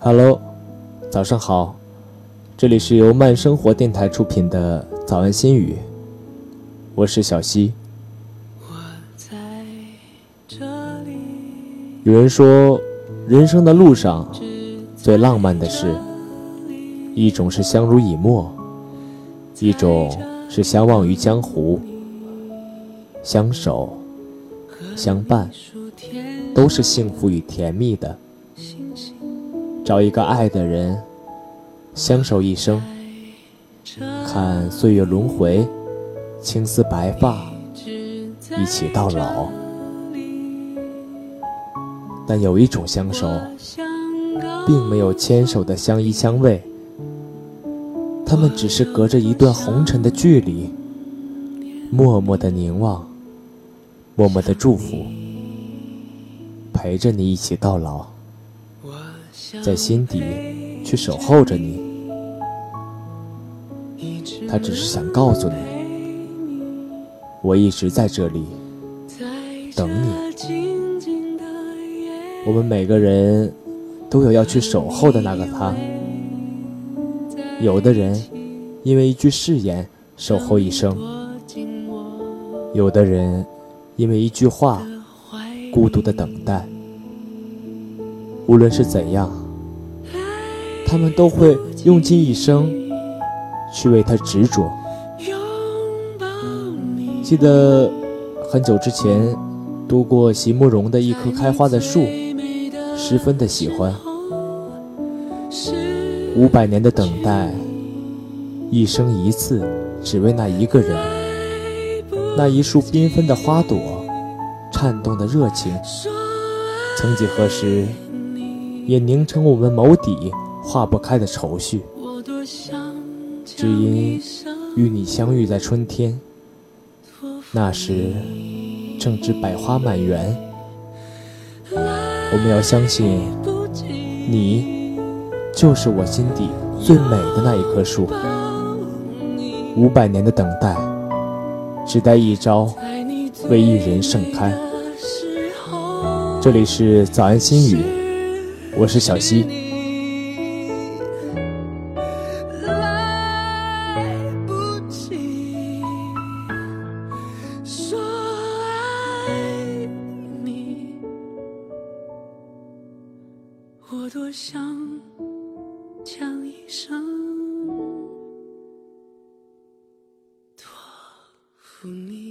Hello，早上好，这里是由慢生活电台出品的早安心语，我是小溪。有人说，人生的路上最浪漫的事，一种是相濡以沫，一种是相忘于江湖，相守相伴，都是幸福与甜蜜的。找一个爱的人，相守一生，看岁月轮回，青丝白发，一起到老。但有一种相守，并没有牵手的相依相偎，他们只是隔着一段红尘的距离，默默的凝望，默默的祝福，陪着你一起到老。在心底去守候着你，他只是想告诉你，我一直在这里等你。我们每个人都有要去守候的那个他。有的人因为一句誓言守候一生，有的人因为一句话孤独的等待。无论是怎样，他们都会用尽一生去为他执着。记得很久之前读过席慕容的一棵开花的树，十分的喜欢。五百年的等待，一生一次，只为那一个人，那一束缤纷的花朵，颤动的热情。曾几何时。也凝成我们眸底化不开的愁绪，只因与你相遇在春天，那时正值百花满园。我们要相信，你就是我心底最美的那一棵树。五百年的等待，只待一朝为一人盛开。这里是早安心语。我是小溪。说爱你，我多想将一生托付你。